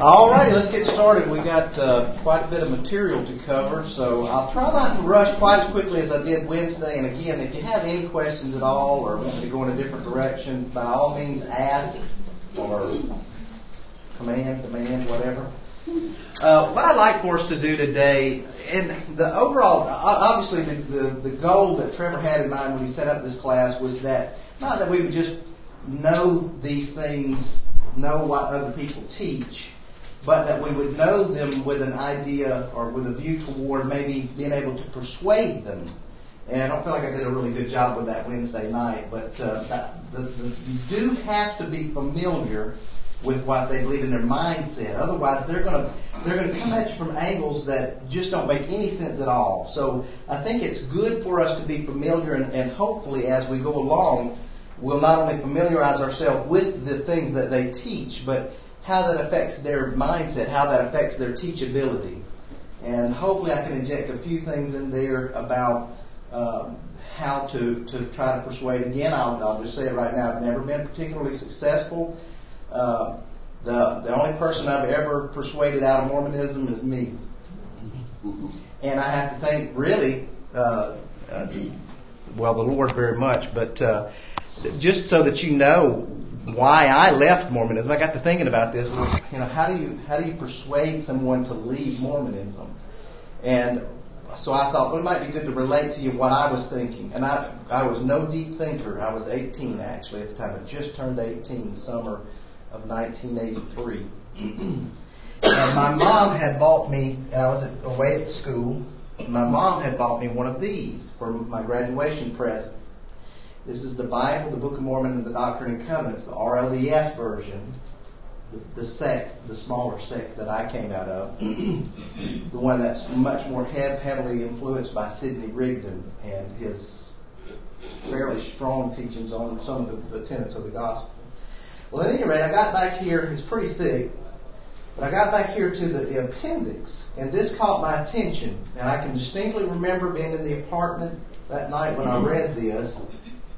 All righty, let's get started. We got uh, quite a bit of material to cover, so I'll try not to rush quite as quickly as I did Wednesday. And again, if you have any questions at all or want to go in a different direction, by all means ask or command, demand, whatever. Uh, what I'd like for us to do today, and the overall, obviously, the, the, the goal that Trevor had in mind when he set up this class was that not that we would just know these things, know what other people teach, but that we would know them with an idea or with a view toward maybe being able to persuade them. And I don't feel like I did a really good job with that Wednesday night, but uh, the, the, you do have to be familiar with what they believe in their mindset. Otherwise, they're going to they're going to come at you from angles that just don't make any sense at all. So I think it's good for us to be familiar, and, and hopefully, as we go along, we'll not only familiarize ourselves with the things that they teach, but how that affects their mindset, how that affects their teachability. And hopefully I can inject a few things in there about um, how to, to try to persuade. Again, I'll, I'll just say it right now. I've never been particularly successful. Uh, the, the only person I've ever persuaded out of Mormonism is me. And I have to thank, really, uh, uh, well, the Lord very much, but uh, just so that you know why I left Mormonism, I got to thinking about this. You know, how do you how do you persuade someone to leave Mormonism? And so I thought, well, it might be good to relate to you what I was thinking. And I I was no deep thinker. I was 18 actually at the time. I just turned 18, summer of 1983. and my mom had bought me. I was away at school. My mom had bought me one of these for my graduation present. This is the Bible, the Book of Mormon, and the Doctrine and Covenants, the RLDS version, the, the sect, the smaller sect that I came out of, the one that's much more heavily influenced by Sidney Rigdon and his fairly strong teachings on some of the, the tenets of the gospel. Well, at any rate, I got back here, it's pretty thick, but I got back here to the appendix, and this caught my attention. And I can distinctly remember being in the apartment that night when I read this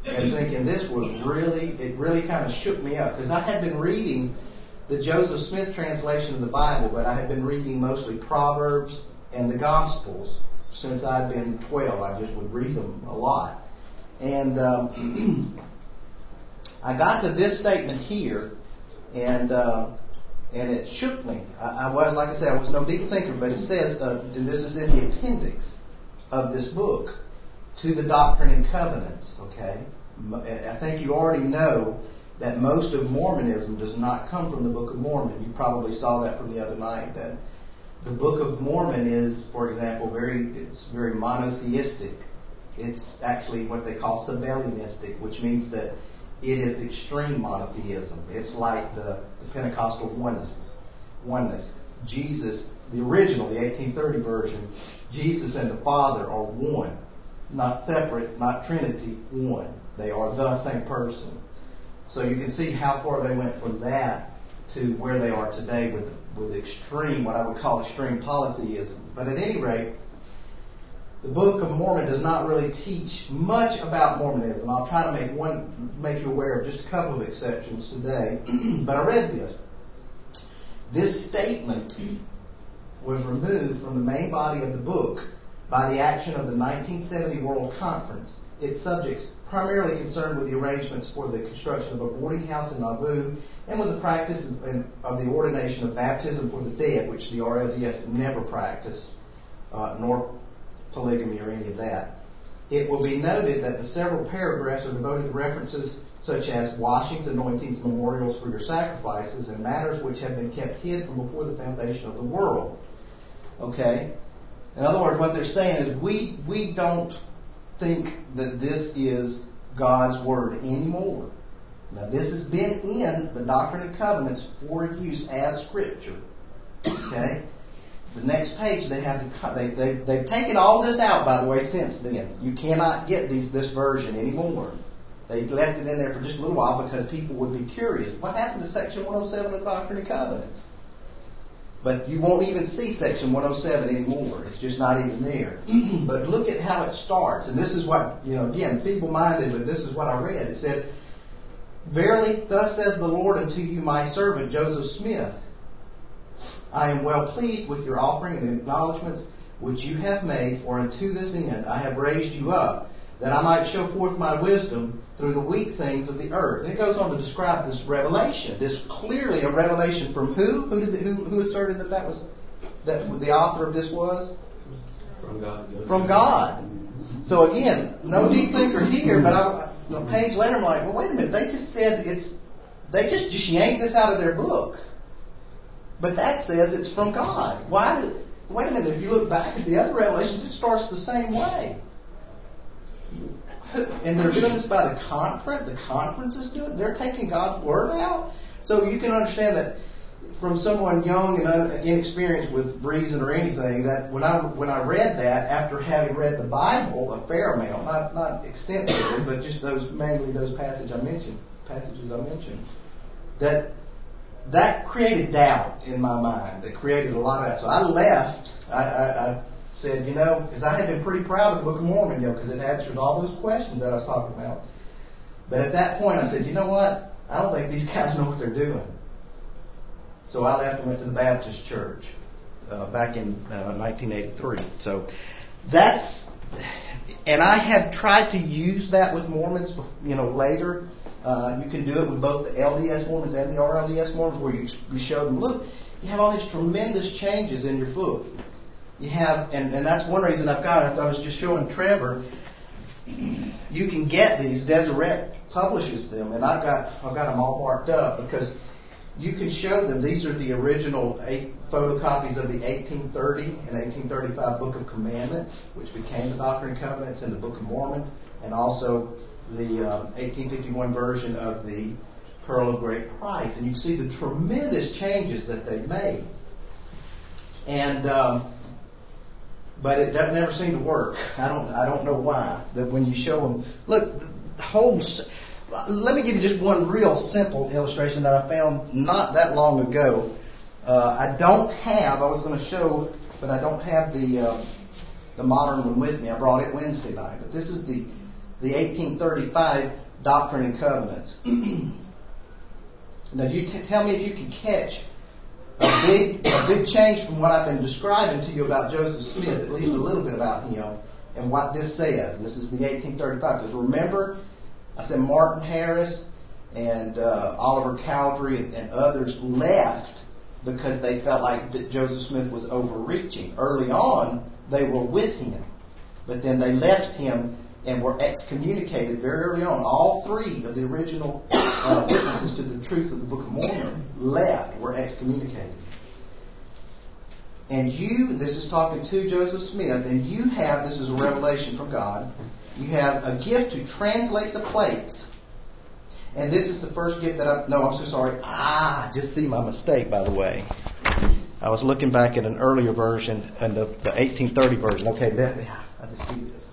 and thinking this was really, it really kind of shook me up because I had been reading the Joseph Smith translation of the Bible, but I had been reading mostly Proverbs and the Gospels since I'd been 12. I just would read them a lot. And um, I got to this statement here, and uh, and it shook me. I, I, was, like I said, I was no deep thinker, but it says, uh, and this is in the appendix of this book to the Doctrine and Covenants, okay? I think you already know that most of Mormonism does not come from the Book of Mormon. You probably saw that from the other night that the Book of Mormon is, for example, very it's very monotheistic. It's actually what they call Sabellianistic, which means that it is extreme monotheism. It's like the, the Pentecostal oneness. Oneness. Jesus, the original, the 1830 version, Jesus and the Father are one not separate, not Trinity, one. They are the same person. So you can see how far they went from that to where they are today with with extreme, what I would call extreme polytheism. But at any rate, the Book of Mormon does not really teach much about Mormonism. I'll try to make one make you aware of just a couple of exceptions today. but I read this. This statement was removed from the main body of the book by the action of the 1970 World Conference. Its subjects primarily concerned with the arrangements for the construction of a boarding house in Nauvoo and with the practice of the ordination of baptism for the dead, which the RLDS never practiced, uh, nor polygamy or any of that. It will be noted that the several paragraphs are devoted to references such as washings, anointings, memorials for your sacrifices, and matters which have been kept hid from before the foundation of the world. Okay? In other words, what they're saying is we, we don't think that this is God's Word anymore. Now, this has been in the Doctrine and Covenants for use as Scripture. Okay? The next page, they have to, they, they, they've taken all this out, by the way, since then. You cannot get these, this version anymore. They left it in there for just a little while because people would be curious. What happened to Section 107 of the Doctrine and Covenants? But you won't even see section 107 anymore. It's just not even there. but look at how it starts. And this is what, you know, again, feeble minded, but this is what I read. It said, Verily, thus says the Lord unto you, my servant Joseph Smith. I am well pleased with your offering and acknowledgments which you have made, for unto this end I have raised you up, that I might show forth my wisdom through the weak things of the earth. And it goes on to describe this revelation. This clearly a revelation from who? Who, did, who, who asserted that that was that the author of this was? From God. From God. So again, no deep thinker here, but I, a page later, I'm like, well, wait a minute. They just said it's. They just just yanked this out of their book. But that says it's from God. Why? Do, wait a minute. If you look back at the other revelations, it starts the same way. And they're doing this by the conference. The conference is doing. They're taking God's word out. So you can understand that from someone young and inexperienced with reason or anything that when I when I read that after having read the Bible a fair amount, not not extensively, but just those mainly those passages I mentioned, passages I mentioned, that that created doubt in my mind. That created a lot of that. So I left. I, I, I said, you know, because I had been pretty proud of the Book of Mormon, you know, because it answered all those questions that I was talking about. But at that point, I said, you know what? I don't think these guys know what they're doing. So I left and went to the Baptist church uh, back in uh, 1983. So that's, and I have tried to use that with Mormons, you know, later. Uh, you can do it with both the LDS Mormons and the RLDS Mormons, where you, you show them, look, you have all these tremendous changes in your foot. You have, and, and that's one reason I've got, it, as I was just showing Trevor, you can get these. Deseret publishes them, and I've got I've got them all marked up because you can show them. These are the original eight photocopies of the 1830 and 1835 Book of Commandments, which became the Doctrine and Covenants in the Book of Mormon, and also the uh, 1851 version of the Pearl of Great Price. And you see the tremendous changes that they've made. And um, but it doesn't never seem to work. I don't I don't know why. That when you show them, look, the whole let me give you just one real simple illustration that I found not that long ago. Uh, I don't have. I was going to show, but I don't have the uh, the modern one with me. I brought it Wednesday night. But this is the the 1835 Doctrine and Covenants. now, you t- tell me if you can catch a big a big change from what I've been describing to you about Joseph Smith. At least a little bit about him and what this says. This is the 1835. Because remember I said Martin Harris and uh, Oliver Cowdery and, and others left because they felt like that Joseph Smith was overreaching. Early on, they were with him, but then they left him and were excommunicated very early on. All three of the original uh, witnesses to the truth of the Book of Mormon left, were excommunicated. And you, this is talking to Joseph Smith, and you have, this is a revelation from God, you have a gift to translate the plates. And this is the first gift that I. No, I'm so sorry. Ah, just see my mistake, by the way. I was looking back at an earlier version and the, the 1830 version. Okay, I just see this.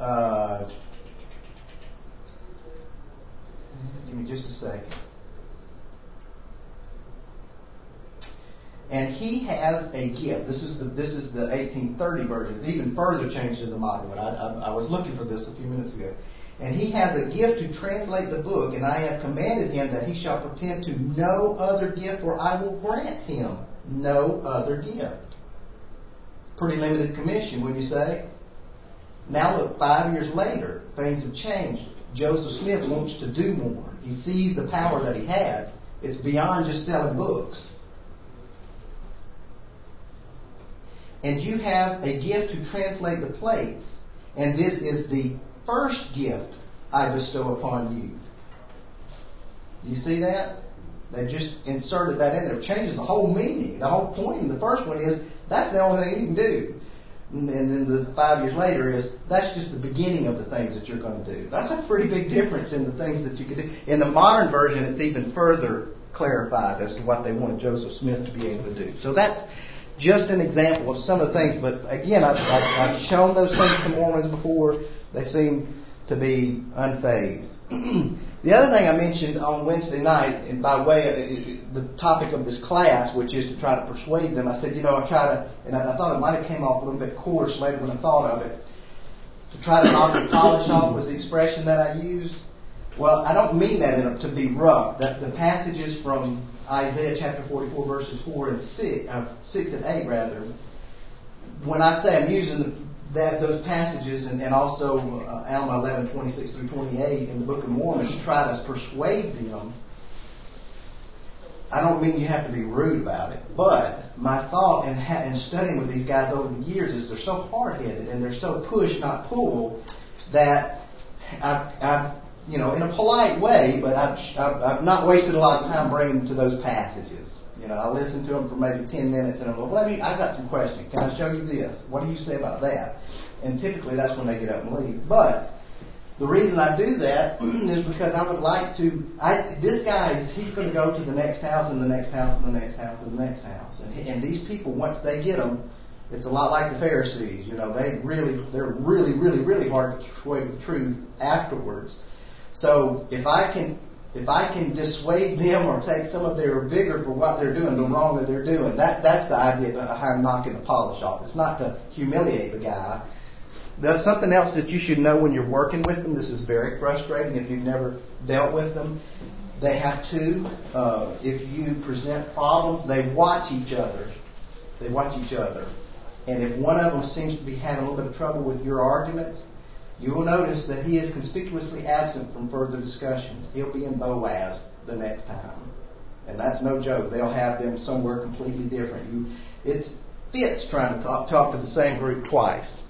Uh, give me just a second. And he has a gift. This is the this is the 1830 version. It's even further changed in the modern one. I, I, I was looking for this a few minutes ago. And he has a gift to translate the book, and I have commanded him that he shall pretend to no other gift, or I will grant him no other gift. Pretty limited commission, wouldn't you say? Now look, five years later, things have changed. Joseph Smith wants to do more. He sees the power that he has. It's beyond just selling books. and you have a gift to translate the plates, and this is the first gift I bestow upon you. You see that? They just inserted that in there. It changes the whole meaning. The whole point in the first one is that's the only thing you can do. And then the five years later is that's just the beginning of the things that you're going to do. That's a pretty big difference in the things that you could do. In the modern version, it's even further clarified as to what they wanted Joseph Smith to be able to do. So that's just an example of some of the things. But again, I've, I've, I've shown those things to Mormons before. They seem to be unfazed. the other thing I mentioned on Wednesday night, and by way of the topic of this class, which is to try to persuade them, I said, you know, I try to, and I, I thought it might have came off a little bit coarse later when I thought of it. To try to knock the polish off was the expression that I used. Well, I don't mean that a, to be rough. That the passages from Isaiah chapter 44, verses 4 and 6, uh, 6 and 8, rather, when I say I'm using the, that those passages and, and also uh, Alma 11, 26 through 28 in the Book of Mormon to try to persuade them, I don't mean you have to be rude about it, but my thought in, ha- in studying with these guys over the years is they're so hard-headed and they're so push, not pull, that I've, I've you know, in a polite way, but I've, I've, I've not wasted a lot of time bringing them to those passages. You know, I listen to them for maybe 10 minutes and I'm like, well, let me, I've got some questions. Can I show you this? What do you say about that? And typically that's when they get up and leave. But the reason I do that is because I would like to. I, this guy is he's going to go to the next house and the next house and the next house and the next house, and, and these people once they get them, it's a lot like the Pharisees. You know, they really they're really really really hard to persuade with the truth afterwards. So if I can if I can dissuade them or take some of their vigor for what they're doing, the wrong that they're doing, that that's the idea behind knocking the polish off. It's not to humiliate the guy. There's something else that you should know when you're working with them. This is very frustrating if you've never dealt with them. They have to, uh, if you present problems, they watch each other. They watch each other. And if one of them seems to be having a little bit of trouble with your arguments, you will notice that he is conspicuously absent from further discussions. He'll be in Boaz the next time. And that's no joke. They'll have them somewhere completely different. You, it fits trying to talk, talk to the same group twice.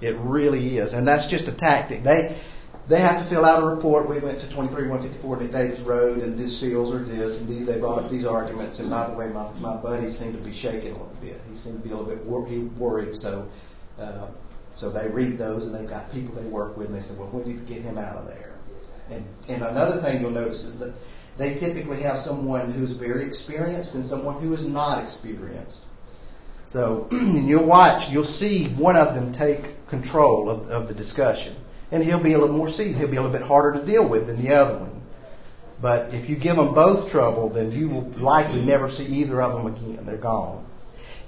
It really is. And that's just a tactic. They they have to fill out a report. We went to 23 154 Davis Road, and these seals are this, and these, they brought up these arguments. And by the way, my, my buddy seemed to be shaking a little bit. He seemed to be a little bit wor- worried. So, uh, so they read those, and they've got people they work with, and they say, well, we need to get him out of there. And, and another thing you'll notice is that they typically have someone who's very experienced and someone who is not experienced. So you'll watch, you'll see one of them take control of, of the discussion. And he'll be a little more seasoned. He'll be a little bit harder to deal with than the other one. But if you give them both trouble, then you will likely never see either of them again. They're gone.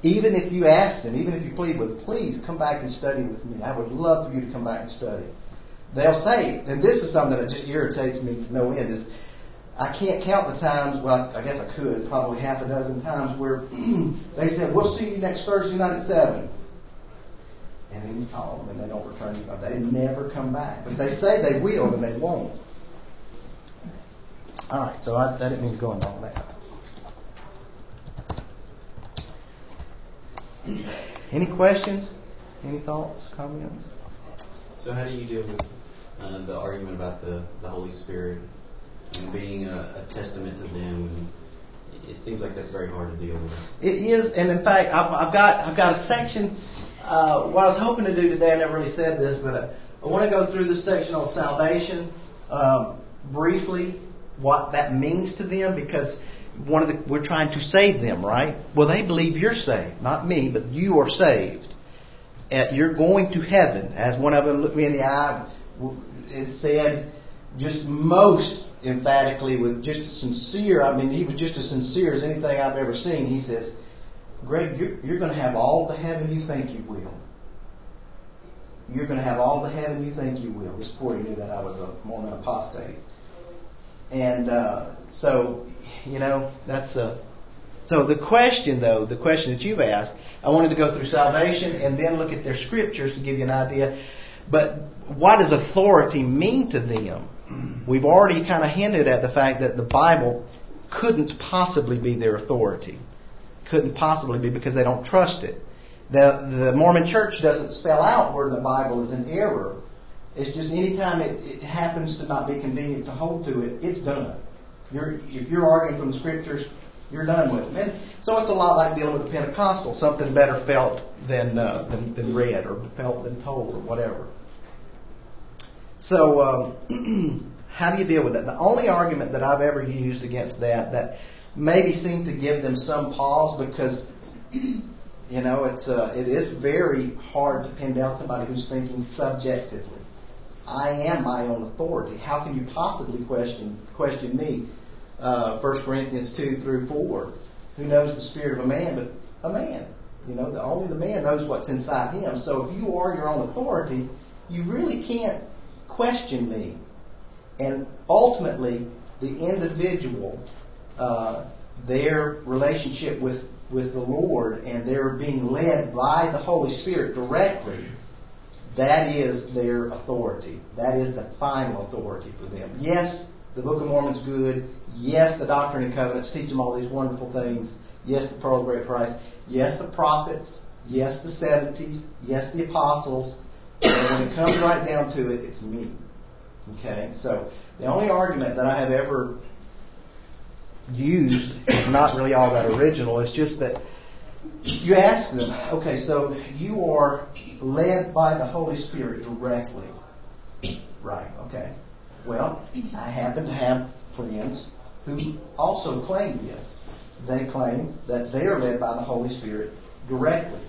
Even if you ask them, even if you plead with, please come back and study with me. I would love for you to come back and study. They'll say, and this is something that just irritates me to no end, is I can't count the times, well, I guess I could, probably half a dozen times, where they said, we'll see you next Thursday night at 7 and then you call them and they don't return you. They never come back. But they say they will and they won't. All right, so I, I didn't mean to go into all that. Any questions? Any thoughts, comments? So how do you deal with uh, the argument about the, the Holy Spirit and being a, a testament to them? It seems like that's very hard to deal with. It is, and in fact, I've, I've got I've got a section uh, what I was hoping to do today, I never really said this, but I, I want to go through this section on salvation um, briefly, what that means to them, because one of the we're trying to save them, right? Well, they believe you're saved, not me, but you are saved. Uh, you're going to heaven. As one of them looked me in the eye, it said just most emphatically, with just sincere. I mean, he was just as sincere as anything I've ever seen. He says Greg, you're, you're going to have all the heaven you think you will. You're going to have all the heaven you think you will. This poor knew that I was a Mormon apostate. And uh, so, you know, that's a. So the question, though, the question that you've asked, I wanted to go through salvation and then look at their scriptures to give you an idea. But what does authority mean to them? We've already kind of hinted at the fact that the Bible couldn't possibly be their authority couldn't possibly be because they don't trust it. The, the Mormon church doesn't spell out where the Bible is in error. It's just anytime it, it happens to not be convenient to hold to it, it's done. You're, if you're arguing from the scriptures, you're done with them. And so it's a lot like dealing with the Pentecostal. Something better felt than, uh, than, than read or felt than told or whatever. So, um, how do you deal with that? The only argument that I've ever used against that, that maybe seemed to give them some pause because you know it's uh, it is very hard to pin down somebody who's thinking subjectively. I am my own authority. How can you possibly question question me? Uh, 1 Corinthians two through four. Who knows the spirit of a man but a man? You know, the, only the man knows what's inside him. So if you are your own authority, you really can't question me. And ultimately, the individual uh, their relationship with, with the Lord and they're being led by the Holy Spirit directly, that is their authority. That is the final authority for them. Yes, the Book of Mormon's good. Yes, the Doctrine and Covenants teach them all these wonderful things. Yes, the Pearl of Great Price. Yes, the prophets. Yes, the seventies. Yes, the apostles. And when it comes right down to it, it's me. Okay? So, the only argument that I have ever used is not really all that original. It's just that you ask them, okay, so you are led by the Holy Spirit directly. Right, okay. Well, I happen to have friends who also claim this. They claim that they are led by the Holy Spirit directly.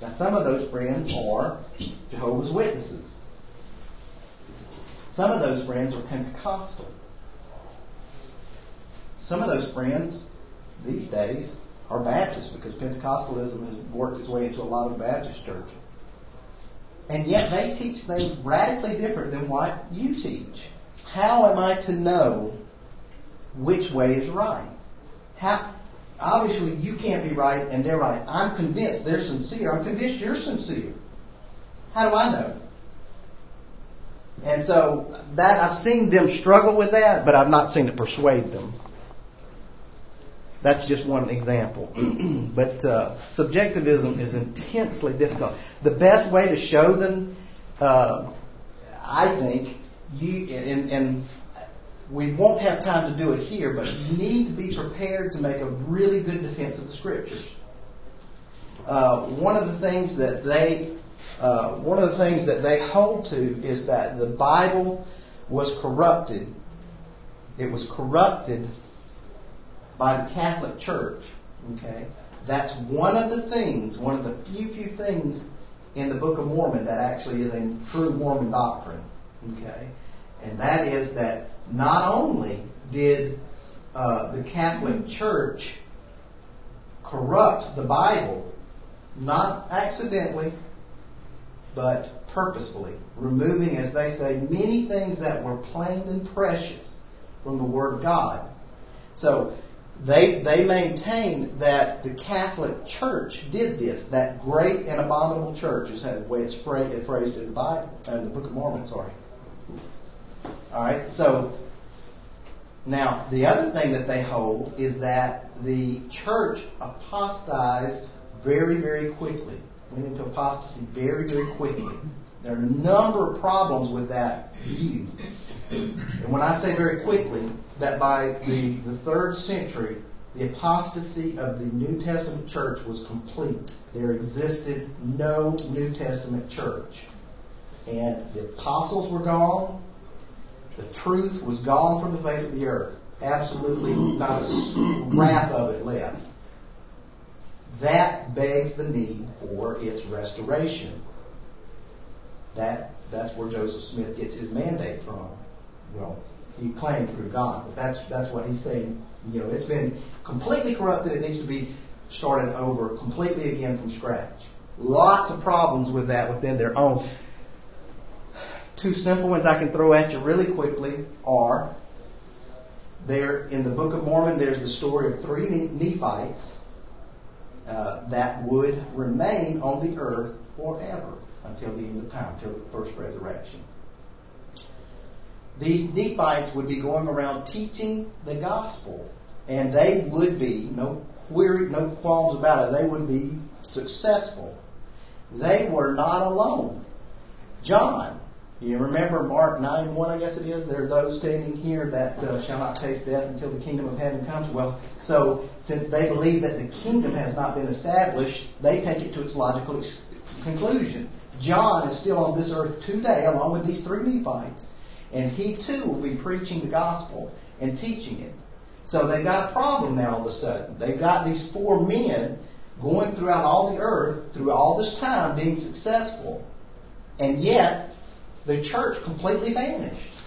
Now, some of those friends are Jehovah's Witnesses. Some of those friends are Pentecostal. Some of those friends these days are Baptists because Pentecostalism has worked its way into a lot of Baptist churches. And yet they teach things radically different than what you teach. How am I to know which way is right? How, obviously, you can't be right and they're right. I'm convinced they're sincere. I'm convinced you're sincere. How do I know? And so that I've seen them struggle with that, but I've not seen it persuade them. That's just one example. but uh, subjectivism is intensely difficult. The best way to show them, uh, I think, you and, and we won't have time to do it here, but you need to be prepared to make a really good defense of the scriptures. Uh, one of the things that they uh, one of the things that they hold to is that the Bible was corrupted. It was corrupted by the Catholic Church. Okay, that's one of the things, one of the few few things in the Book of Mormon that actually is a true Mormon doctrine. Okay, and that is that not only did uh, the Catholic Church corrupt the Bible, not accidentally, but purposefully, removing, as they say, many things that were plain and precious from the Word of God. So they, they maintain that the Catholic Church did this. That great and abominable church is way it's phrased, phrased in the Bible, in the Book of Mormon. Sorry. All right. So now the other thing that they hold is that the church apostatized very, very quickly. Went into apostasy very, very quickly. There are a number of problems with that view. And when I say very quickly, that by the, the third century, the apostasy of the New Testament church was complete. There existed no New Testament church. And the apostles were gone. The truth was gone from the face of the earth. Absolutely not a scrap of it left. That begs the need for its restoration. That, that's where Joseph Smith gets his mandate from. Well, he claimed through God, but that's, that's what he's saying. You know, it's been completely corrupted. It needs to be started over completely again from scratch. Lots of problems with that within their own. Two simple ones I can throw at you really quickly are there in the Book of Mormon. There's the story of three Nephites uh, that would remain on the earth forever until the end of time, until the first resurrection. These Nephites would be going around teaching the gospel, and they would be no query, no qualms about it. They would be successful. They were not alone. John, you remember Mark 9 1, I guess it is? There are those standing here that uh, shall not taste death until the kingdom of heaven comes. Well, so since they believe that the kingdom has not been established, they take it to its logical ex- conclusion. John is still on this earth today, along with these three Nephites. And he too will be preaching the gospel and teaching it. So they've got a problem now all of a sudden. They've got these four men going throughout all the earth through all this time being successful. And yet, the church completely vanished.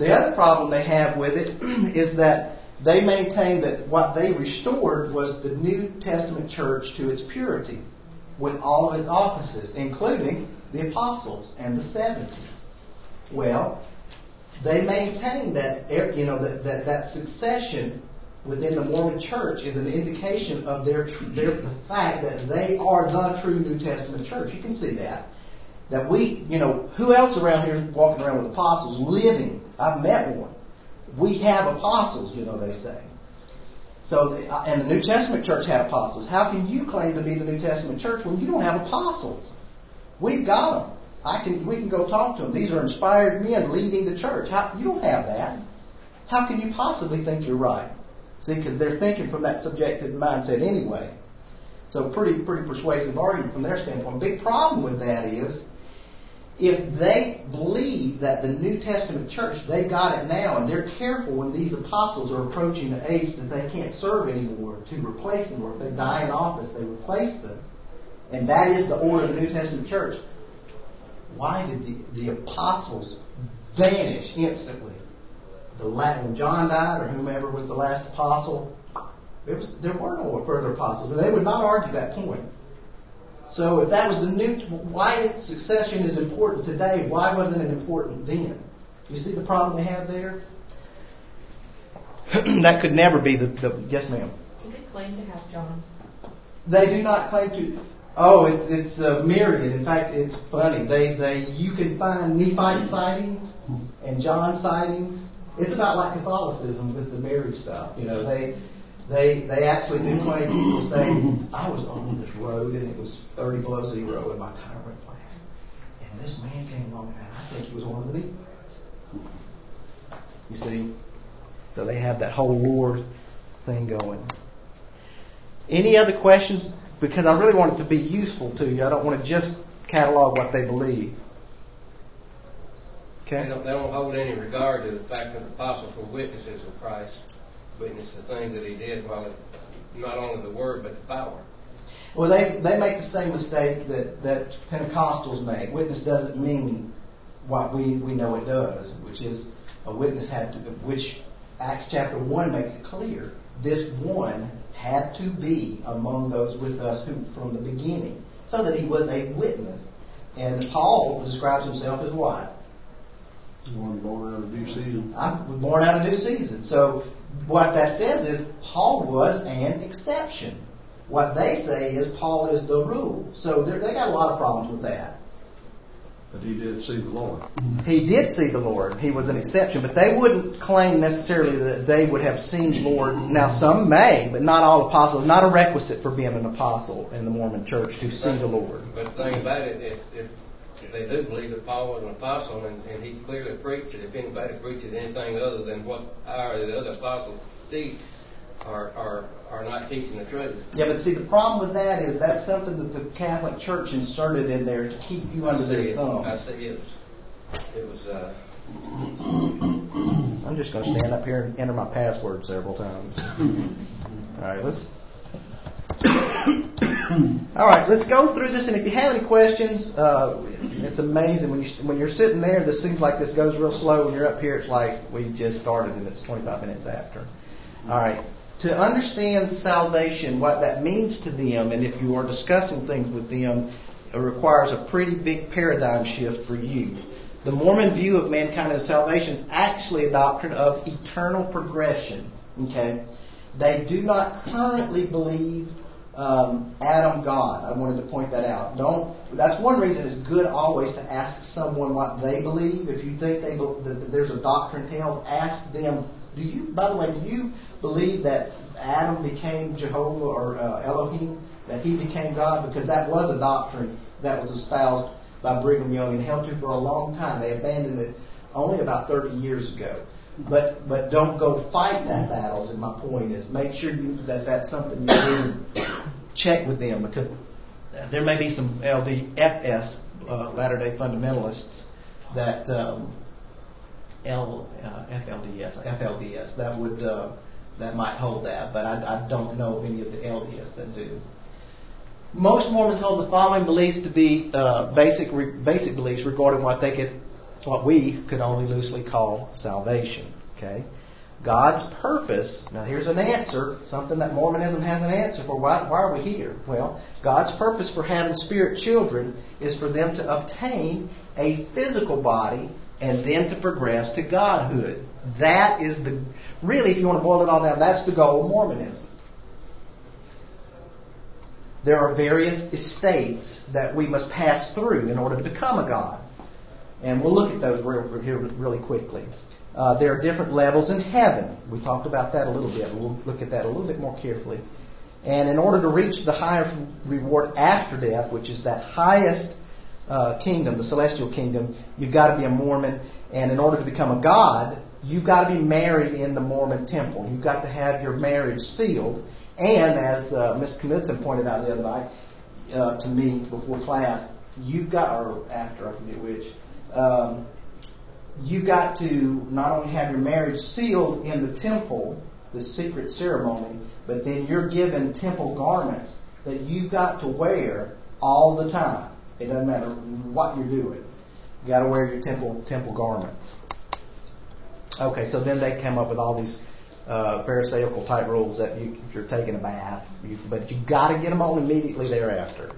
The other problem they have with it is that they maintain that what they restored was the New Testament church to its purity with all of its offices, including the apostles and the seventy. Well, they maintain that er, you know that, that, that succession within the Mormon Church is an indication of their, their the fact that they are the true New Testament church. You can see that. That we, you know, who else around here walking around with apostles living? I've met one. We have apostles, you know, they say. So, uh, and the New Testament church had apostles. How can you claim to be the New Testament church when you don't have apostles? We've got them. I can, we can go talk to them. These are inspired men leading the church. How, you don't have that. How can you possibly think you're right? See, because they're thinking from that subjective mindset anyway. So pretty, pretty persuasive argument from their standpoint. Big problem with that is if they believe that the New Testament church, they've got it now, and they're careful when these apostles are approaching the age that they can't serve anymore to replace them, or if they die in office, they replace them. And that is the order of the New Testament church. Why did the, the apostles vanish instantly? The when John died, or whomever was the last apostle, was, there were no further apostles, and they would not argue that point. So if that was the new, why succession is important today, why wasn't it important then? You see the problem we have there? that could never be the, the yes, ma'am. Do they claim to have John? They do not claim to. Oh, it's it's a myriad. In fact, it's funny. They they you can find Nephite sightings and John sightings. It's about like Catholicism with the Mary stuff. You know, they they they actually do claim people say I was on this road and it was 30 below zero and my tire went flat, and this man came along and I think he was one of the Nephites. You see, so they have that whole lore thing going. Any other questions? because I really want it to be useful to you. I don't want to just catalog what they believe. Okay? They don't, they don't hold any regard to the fact that the apostles were witnesses of Christ, witness the things that he did while it, not only the word but the power. Well, they they make the same mistake that that Pentecostals make. Witness doesn't mean what we we know it does, which is a witness had to, which Acts chapter one makes it clear. This one had to be among those with us who from the beginning, so that he was a witness. And Paul describes himself as what? One born out of due season. I was born out of due season. So what that says is Paul was an exception. What they say is Paul is the rule. So they got a lot of problems with that. But he did see the Lord. He did see the Lord. He was an exception. But they wouldn't claim necessarily that they would have seen the Lord. Now, some may, but not all apostles. Not a requisite for being an apostle in the Mormon church to see the Lord. But the thing about it, if, if, if they do believe that Paul was an apostle and, and he clearly preached it, if anybody preaches anything other than what our the other apostles teach, are, are, are not teaching the truth. Yeah, but see, the problem with that is that's something that the Catholic Church inserted in there to keep you under their thumb. I see it was, it was, uh, I'm just going to stand up here and enter my password several times. All right, let's. All right, let's go through this, and if you have any questions, uh, it's amazing when you when you're sitting there. This seems like this goes real slow. When you're up here, it's like we just started, and it's 25 minutes after. All right, to understand salvation, what that means to them, and if you are discussing things with them, it requires a pretty big paradigm shift for you. The Mormon view of mankind and salvation is actually a doctrine of eternal progression. Okay, they do not currently believe um, Adam God. I wanted to point that out. Don't. That's one reason it's good always to ask someone what they believe. If you think they that there's a doctrine held, ask them. Do you? By the way, do you believe that Adam became Jehovah or uh, Elohim, that he became God, because that was a doctrine that was espoused by Brigham Young and held to for a long time. They abandoned it only about 30 years ago. But but don't go fight that battles. And my point is, make sure you, that that's something you do. Check with them because there may be some LDS uh, Latter Day fundamentalists that um, L, uh, FLDS FLDS that would uh, that might hold that, but I, I don't know of any of the LDS that do. Most Mormons hold the following beliefs to be uh, basic re, basic beliefs regarding what they could, what we could only loosely call salvation. Okay, God's purpose. Now here's an answer, something that Mormonism has an answer for. Why, why are we here? Well, God's purpose for having spirit children is for them to obtain a physical body and then to progress to godhood. That is the, really, if you want to boil it all down, that's the goal of Mormonism. There are various estates that we must pass through in order to become a god. And we'll look at those real, here really quickly. Uh, there are different levels in heaven. We talked about that a little bit. We'll look at that a little bit more carefully. And in order to reach the higher reward after death, which is that highest uh, kingdom, the celestial kingdom, you've got to be a Mormon. And in order to become a god, you've got to be married in the Mormon temple. You've got to have your marriage sealed. And as uh, Ms. Kamitzen pointed out the other night uh, to me before class, you've got, or after, I forget which, um, you've got to not only have your marriage sealed in the temple, the secret ceremony, but then you're given temple garments that you've got to wear all the time. It doesn't matter what you're doing. You got to wear your temple temple garments. Okay, so then they come up with all these uh, Pharisaical type rules that you, if you're taking a bath, you, but you got to get them on immediately thereafter.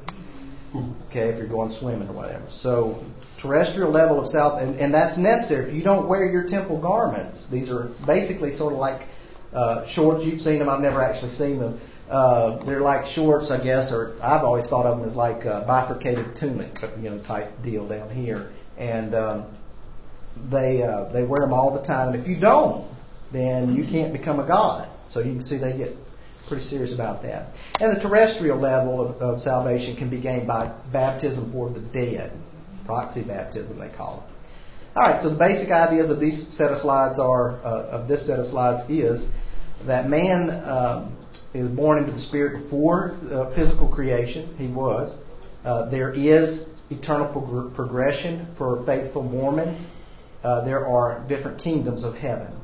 Okay, if you're going swimming or whatever. So terrestrial level of self, and, and that's necessary. If you don't wear your temple garments, these are basically sort of like uh, shorts. You've seen them. I've never actually seen them. Uh, they're like shorts, I guess, or I've always thought of them as like a bifurcated tunic, you know, type deal down here. And um, they uh, they wear them all the time. And if you don't, then you can't become a god. So you can see they get pretty serious about that. And the terrestrial level of, of salvation can be gained by baptism for the dead, proxy baptism they call it. All right, so the basic ideas of these set of slides are uh, of this set of slides is that man um, is born into the spirit before uh, physical creation. He was. Uh, there is eternal prog- progression for faithful Mormons. Uh, there are different kingdoms of heaven.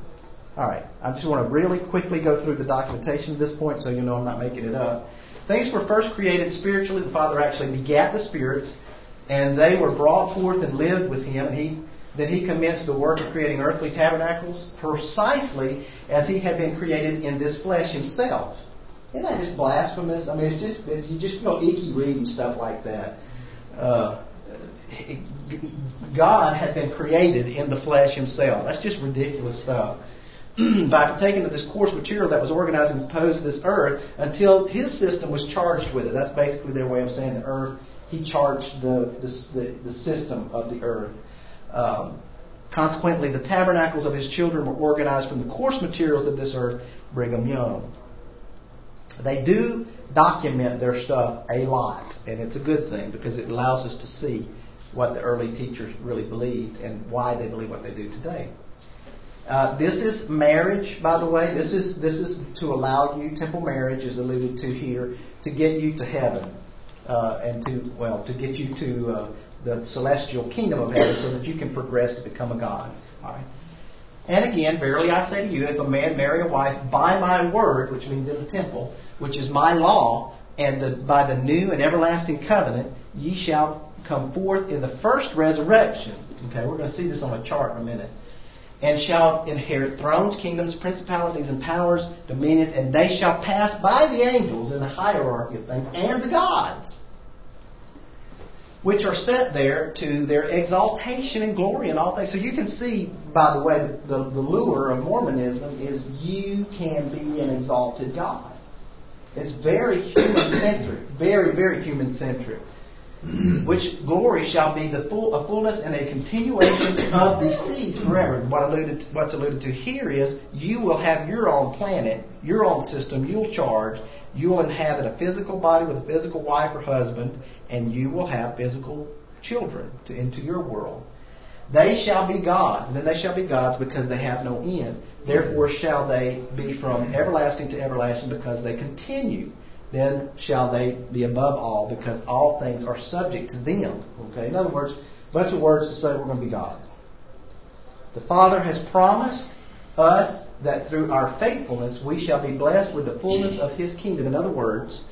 All right, I just want to really quickly go through the documentation at this point so you know I'm not making it up. Things were first created spiritually. The Father actually begat the spirits, and they were brought forth and lived with Him. He then He commenced the work of creating earthly tabernacles precisely as He had been created in this flesh Himself. Isn't that just blasphemous? I mean, it's just you just feel icky reading stuff like that. Uh, God had been created in the flesh Himself. That's just ridiculous stuff. by partaking of this coarse material that was organized and composed this earth until his system was charged with it. That's basically their way of saying the earth. He charged the, the, the system of the earth. Um, consequently, the tabernacles of his children were organized from the coarse materials of this earth, Brigham Young. They do document their stuff a lot, and it's a good thing because it allows us to see what the early teachers really believed and why they believe what they do today. Uh, this is marriage, by the way. This is this is to allow you temple marriage, is alluded to here, to get you to heaven, uh, and to well, to get you to uh, the celestial kingdom of heaven, so that you can progress to become a god. All right. And again, verily I say to you, if a man marry a wife by my word, which means in the temple, which is my law, and the, by the new and everlasting covenant, ye shall come forth in the first resurrection. Okay, we're going to see this on a chart in a minute and shall inherit thrones, kingdoms, principalities, and powers, dominions, and they shall pass by the angels in the hierarchy of things, and the gods, which are set there to their exaltation and glory and all things. So you can see, by the way, the, the, the lure of Mormonism is you can be an exalted God. It's very human centric, very, very human centric Mm-hmm. which glory shall be the full, a fullness and a continuation of the seed forever. What alluded to, what's alluded to here is you will have your own planet, your own system, you'll charge, you will inhabit a physical body with a physical wife or husband, and you will have physical children to, into your world. They shall be gods, and then they shall be gods because they have no end. Therefore shall they be from everlasting to everlasting because they continue then shall they be above all, because all things are subject to them. Okay? In other words, a bunch of words to say we're going to be God. The Father has promised us that through our faithfulness we shall be blessed with the fullness of His kingdom. In other words,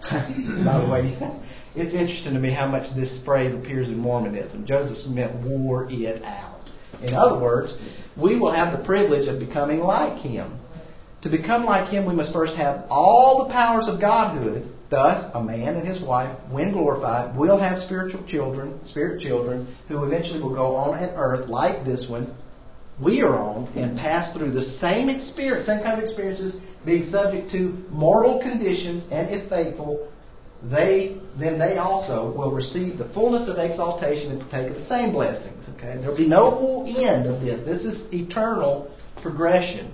by the way, it's interesting to me how much this phrase appears in Mormonism. Joseph Smith wore it out. In other words, we will have the privilege of becoming like Him. To become like him, we must first have all the powers of Godhood. Thus, a man and his wife, when glorified, will have spiritual children, spirit children, who eventually will go on an earth like this one, we are on and pass through the same experience, same kind of experiences, being subject to mortal conditions, and if faithful, they then they also will receive the fullness of exaltation and partake of the same blessings. Okay, there'll be no end of this. This is eternal progression.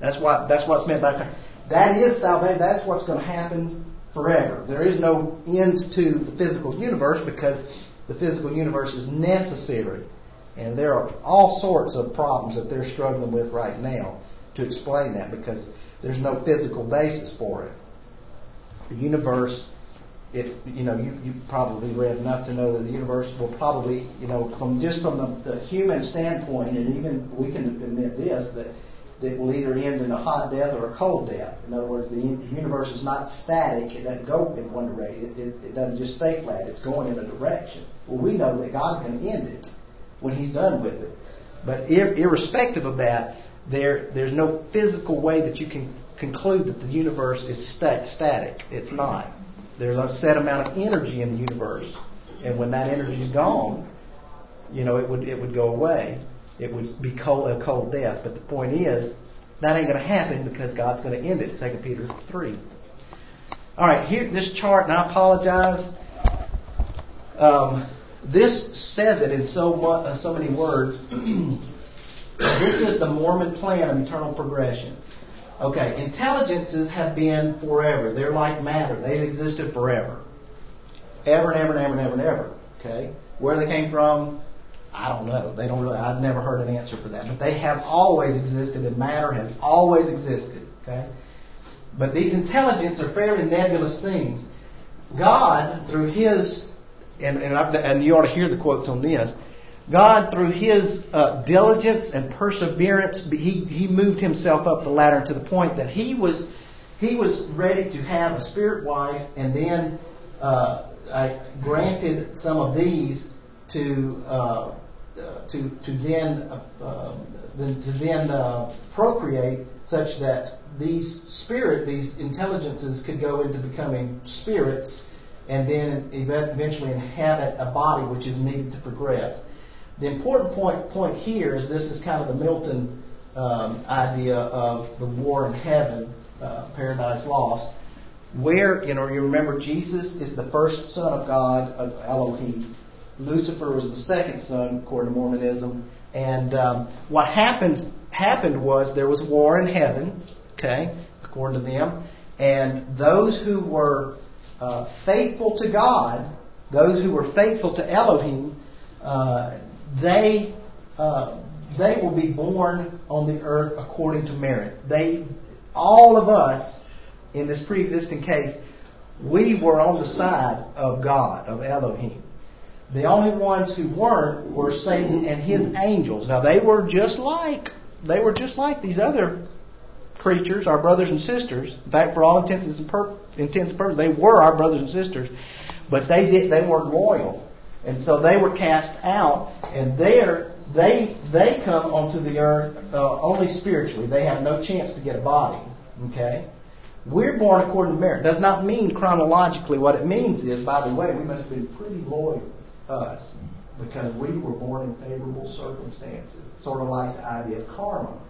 That's what that's what's meant by that is salvation. That's what's going to happen forever. There is no end to the physical universe because the physical universe is necessary. And there are all sorts of problems that they're struggling with right now to explain that because there's no physical basis for it. The universe, it's you know you you probably read enough to know that the universe will probably you know from just from the, the human standpoint, and even we can admit this that that will either end in a hot death or a cold death. In other words, the universe is not static. It doesn't go in one direction. It, it, it doesn't just stay flat. It's going in a direction. Well, we know that God's going to end it when He's done with it. But ir- irrespective of that, there there's no physical way that you can conclude that the universe is sta- static. It's not. There's a set amount of energy in the universe, and when that energy is gone, you know it would it would go away it would be cold, a cold death. But the point is, that ain't going to happen because God's going to end it. 2 Peter 3. All right, here, this chart, and I apologize. Um, this says it in so much, uh, so many words. this is the Mormon plan of eternal progression. Okay, intelligences have been forever. They're like matter. They've existed forever. Ever and ever and ever and ever and ever. Okay? Where they came from, I don't know. They don't really. I've never heard an answer for that. But they have always existed, and matter has always existed. Okay. But these intelligence are fairly nebulous things. God, through His, and and, I, and you ought to hear the quotes on this. God, through His uh, diligence and perseverance, He He moved Himself up the ladder to the point that He was He was ready to have a spirit wife, and then uh, I granted some of these to. Uh, uh, to to then uh, to then uh, procreate such that these spirit these intelligences could go into becoming spirits and then eventually inhabit a body which is needed to progress. The important point point here is this is kind of the Milton um, idea of the war in heaven, uh, paradise lost, where you know you remember Jesus is the first son of God of Elohim Lucifer was the second son, according to Mormonism. And um, what happens happened was there was war in heaven, okay, according to them, and those who were uh, faithful to God, those who were faithful to Elohim, uh, they uh, they will be born on the earth according to merit. They, all of us, in this pre-existing case, we were on the side of God, of Elohim. The only ones who weren't were Satan and his angels. Now they were just like they were just like these other creatures, our brothers and sisters. In fact, for all intents and, pur- intents and purposes, they were our brothers and sisters, but they did they weren't loyal, and so they were cast out. And there they they come onto the earth uh, only spiritually. They have no chance to get a body. Okay. We're born according to merit. Does not mean chronologically. What it means is, by the way, we must have been pretty loyal us because we were born in favorable circumstances, sort of like the idea of karma.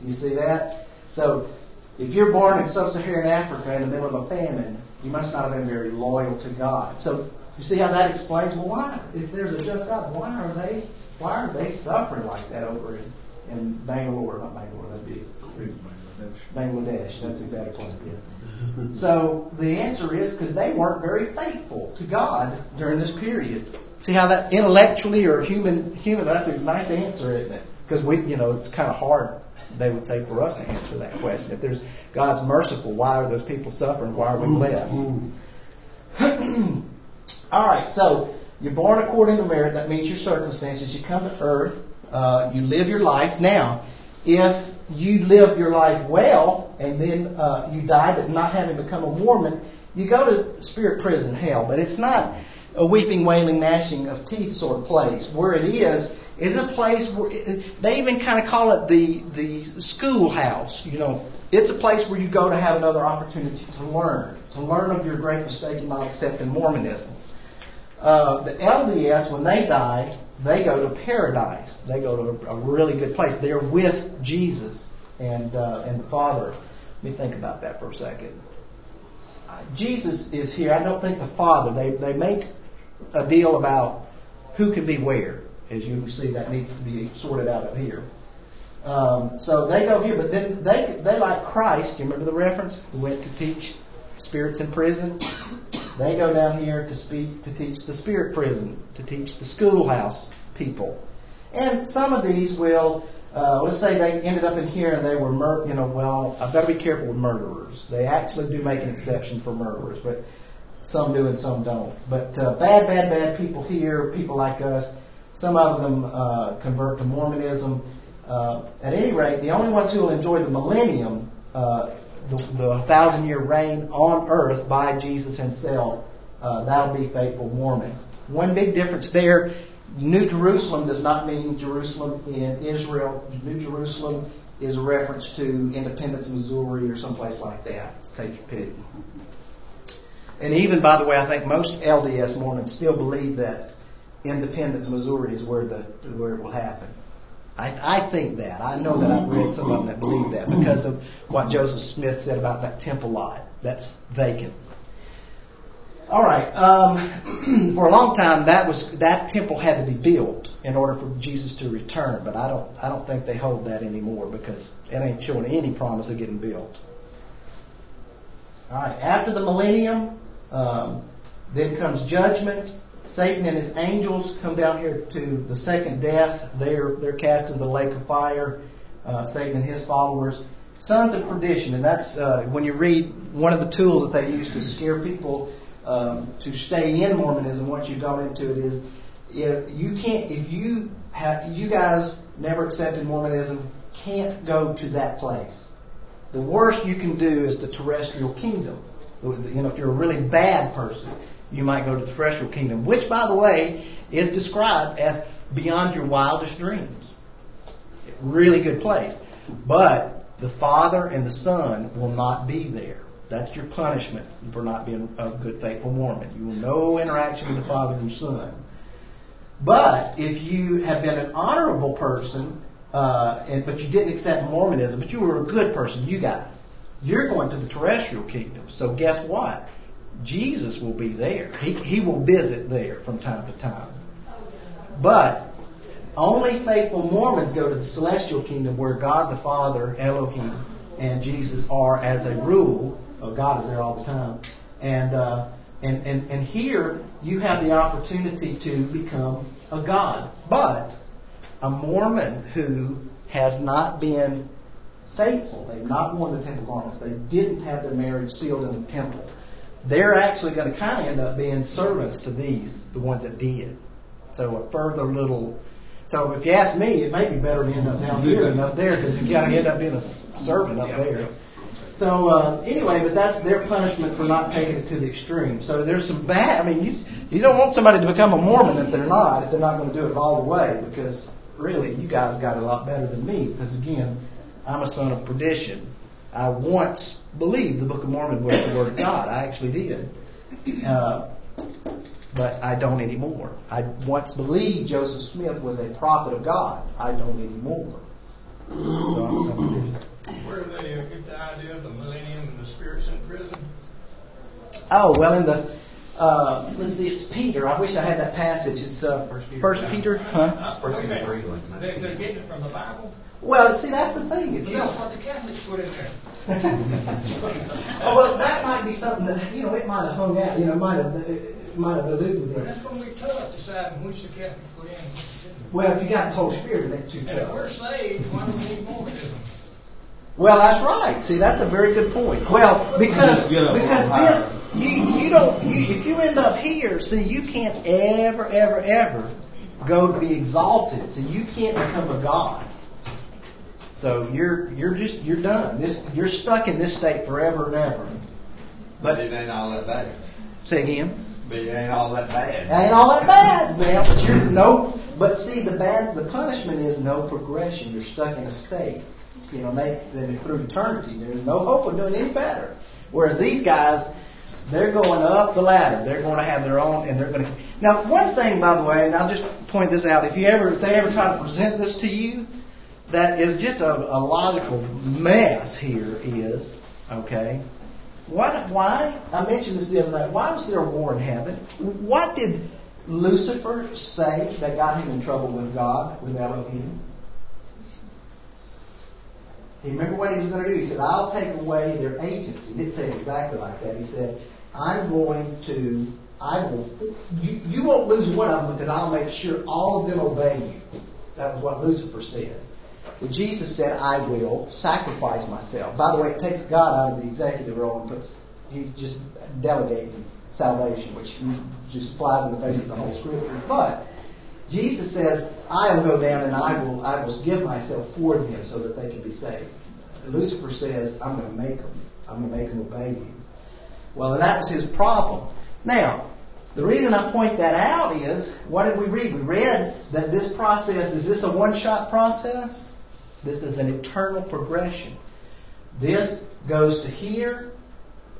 You see that? So, if you're born in sub-Saharan Africa in the middle of a famine, you must not have been very loyal to God. So, you see how that explains? Well, why, if there's a just God, why are they, why are they suffering like that over in, in Bangalore? Not Bangalore, that'd be Bangladesh. That's a better place. Yeah. So the answer is because they weren't very faithful to God during this period. See how that intellectually or human human that's a nice answer, isn't it? Because we you know it's kind of hard. They would say for us to answer that question. If there's God's merciful, why are those people suffering? Why are we blessed? All right, so you're born according to merit. That means your circumstances. You come to earth. Uh, you live your life. Now, if you live your life well and then uh, you die, but not having become a Mormon, you go to spirit prison, hell. But it's not a weeping, wailing, gnashing of teeth sort of place. Where it is, is a place where it, they even kind of call it the the schoolhouse. You know, it's a place where you go to have another opportunity to learn, to learn of your great mistake in not accepting Mormonism. Uh, the LDS, when they die, they go to paradise. They go to a really good place. They're with Jesus and uh, and the Father. Let me think about that for a second. Jesus is here. I don't think the Father. They they make a deal about who can be where. As you see, that needs to be sorted out up here. Um, so they go here, but then they they like Christ. You remember the reference? Went to teach spirits in prison. They go down here to speak to teach the spirit prison, to teach the schoolhouse people, and some of these will. Uh, let's say they ended up in here and they were, mur- you know, well, I've got to be careful with murderers. They actually do make an exception for murderers, but some do and some don't. But uh, bad, bad, bad people here, people like us, some of them uh, convert to Mormonism. Uh, at any rate, the only ones who will enjoy the millennium, uh, the, the thousand year reign on earth by Jesus himself, uh, that'll be faithful Mormons. One big difference there New Jerusalem does not mean Jerusalem in Israel. New Jerusalem is a reference to Independence, Missouri, or someplace like that. Take your pick. And even, by the way, I think most LDS Mormons still believe that Independence, Missouri, is where the where it will happen. I, I think that. I know that I've read some of them that believe that because of what Joseph Smith said about that temple lot. That's vacant. All right. Um, for a long time, that was that temple had to be built in order for Jesus to return, but I don't I don't think they hold that anymore because it ain't showing any promise of getting built. All right. After the millennium, um, then comes judgment. Satan and his angels come down here to the second death. They're they're cast into the lake of fire. Uh, Satan and his followers, sons of perdition, and that's uh, when you read one of the tools that they use to scare people um, to stay in Mormonism. Once you go into it, is if you can't, if you have, you guys never accepted Mormonism, can't go to that place. The worst you can do is the telestial kingdom. You know, if you're a really bad person, you might go to the telestial kingdom, which, by the way, is described as beyond your wildest dreams. Really good place. But the Father and the Son will not be there. That's your punishment for not being a good, faithful Mormon. You will no interaction with the Father and the Son. But if you have been an honorable person, uh, and, but you didn't accept Mormonism, but you were a good person, you guys, you're going to the terrestrial kingdom. So guess what? Jesus will be there. He, he will visit there from time to time. But only faithful Mormons go to the celestial kingdom where God the Father, Elohim, and Jesus are as a rule. Oh, God is there all the time. And, uh, and, and, and here you have the opportunity to become a God. But a Mormon who has not been faithful, they've not worn the temple garments, they didn't have their marriage sealed in the temple, they're actually going to kind of end up being servants to these, the ones that did. So a further little. So if you ask me, it may be better to end up down here than up there because you got to end up being a servant up there. So uh, anyway, but that's their punishment for not taking it to the extreme. So there's some bad. I mean, you you don't want somebody to become a Mormon if they're not, if they're not going to do it all the way, because really, you guys got it a lot better than me. Because again, I'm a son of perdition. I once believed the Book of Mormon was the Word of God. I actually did. Uh, but I don't anymore. I once believed Joseph Smith was a prophet of God. I don't anymore. So I'm a son. Where do they get the idea of the millennium and the spirits in prison? Oh, well, in the, uh, let's see, it's Peter. I wish I had that passage. It's uh, First Peter. First Peter Okay. three, like, They, they're getting it from the Bible? Well, see, that's the thing. If But you that's don't, what the Catholics put in there. oh, well, that might be something that you know it might have hung out. You know, might have it might have eluded But them. that's going to be tough deciding which the Catholics put in and which didn't. Well, if you got the Holy Spirit, it ain't too And if we're saved, why do we need Mormonism? Well, that's right. See, that's a very good point. Well, because Just get because this you you don't you, if you end up here, see, you can't ever ever ever go to be exalted. See, you can't become a god. So you're you're just you're done. This you're stuck in this state forever and ever. But it ain't all that bad. Say again. But it ain't all that bad. Ain't all that bad, man. But you're no. But see, the bad, the punishment is no progression. You're stuck in a state. You know, they, they through eternity. There's no hope of doing any better. Whereas these guys, they're going up the ladder. They're going to have their own, and they're going to. Now, one thing, by the way, and I'll just point this out: if you ever, if they ever try to present this to you, that is just a, a logical mess. Here is okay. Why? Why? I mentioned this the other night. Why was there a war in heaven? What did Lucifer say that got him in trouble with God, with Elohim? He remember what he was going to do. He said, "I'll take away their agents." He didn't say exactly like that. He said, "I'm going to I will, you, you won't lose one of them because I'll make sure all of them obey you. That was what Lucifer said. Well, Jesus said, I will sacrifice myself. By the way, it takes God out of the executive role and puts, he's just delegating salvation, which just flies in the face of the whole scripture. But Jesus says, I will go down and I will, I will give myself for them so that they can be saved. Lucifer says, I'm going to make them. I'm going to make them obey you. Well, that was his problem. Now, the reason I point that out is, what did we read? We read that this process, is this a one-shot process? This is an eternal progression. This goes to here,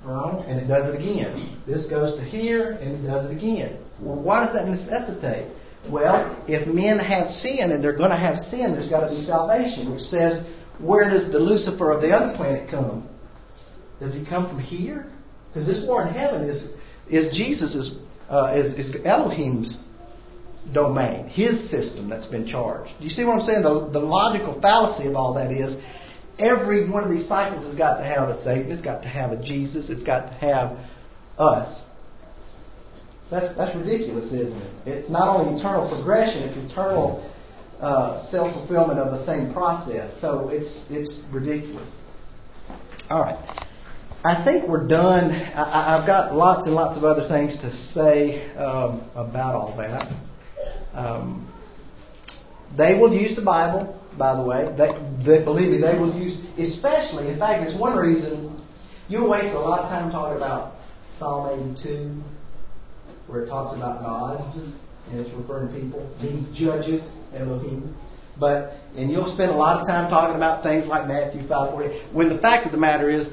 right, and it does it again. This goes to here, and it does it again. Well, why does that necessitate? Well, if men have sin, and they're going to have sin, there's got to be salvation, which says, where does the Lucifer of the other planet come? Does he come from here? Because this war in heaven is, is Jesus' uh, is, is Elohim's domain, his system that's been charged. You see what I'm saying? The, the logical fallacy of all that is every one of these cycles has got to have a Satan, it's got to have a Jesus, it's got to have us. That's, that's ridiculous, isn't it? It's not only eternal progression, it's eternal uh, self fulfillment of the same process. So it's, it's ridiculous. All right. I think we're done. I, have got lots and lots of other things to say um, about all that. Um, they will use the Bible, by the way. They, they, believe me, they will use, especially, in fact, it's one reason you waste a lot of time talking about Psalm 82, where it talks about gods and it's referring to people, means judges, Elohim. But and you'll spend a lot of time talking about things like Matthew 5:40. When the fact of the matter is,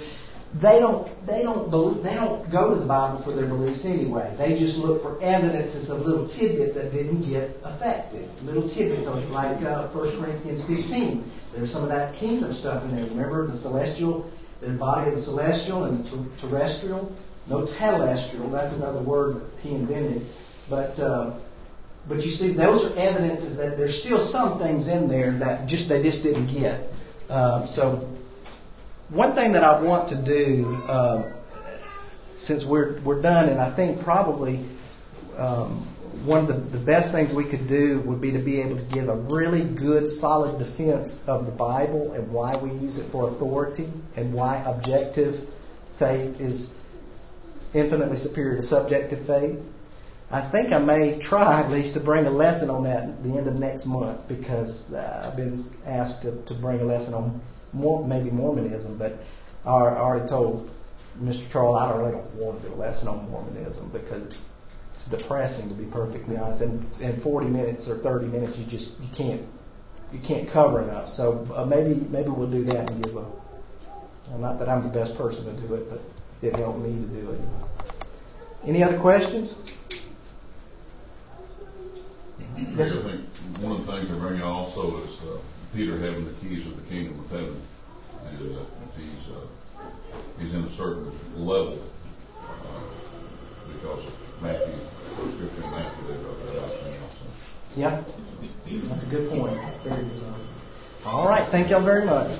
they don't they don't believe, they don't go to the Bible for their beliefs anyway. They just look for evidences of little tidbits that didn't get affected. Little tidbits of like uh, 1 Corinthians 15. There's some of that kingdom stuff in there. Remember the celestial, the body of the celestial and the terrestrial. No telestial. That's another word that he invented. But uh, but you see, those are evidences that there's still some things in there that just they just didn't get. Uh, so one thing that I want to do, um, since we're we're done, and I think probably um, one of the, the best things we could do would be to be able to give a really good, solid defense of the Bible and why we use it for authority and why objective faith is infinitely superior to subjective faith. I think I may try at least to bring a lesson on that at the end of next month because uh, I've been asked to, to bring a lesson on more, maybe Mormonism, but I already told Mr. Charles I really don't want to do a lesson on Mormonism because it's, it's depressing to be perfectly honest. And in 40 minutes or 30 minutes, you just you can't you can't cover enough. So uh, maybe maybe we'll do that and give a. Not that I'm the best person to do it, but it helped me to do it. Any other questions? Yes, I think one of the things they bring out also is uh, Peter having the keys of the kingdom of heaven, and uh, he's uh, he's in a certain level uh, because of Matthew, Scripture in Matthew they brought that out. Yeah, that's a good point. All right, thank y'all very much.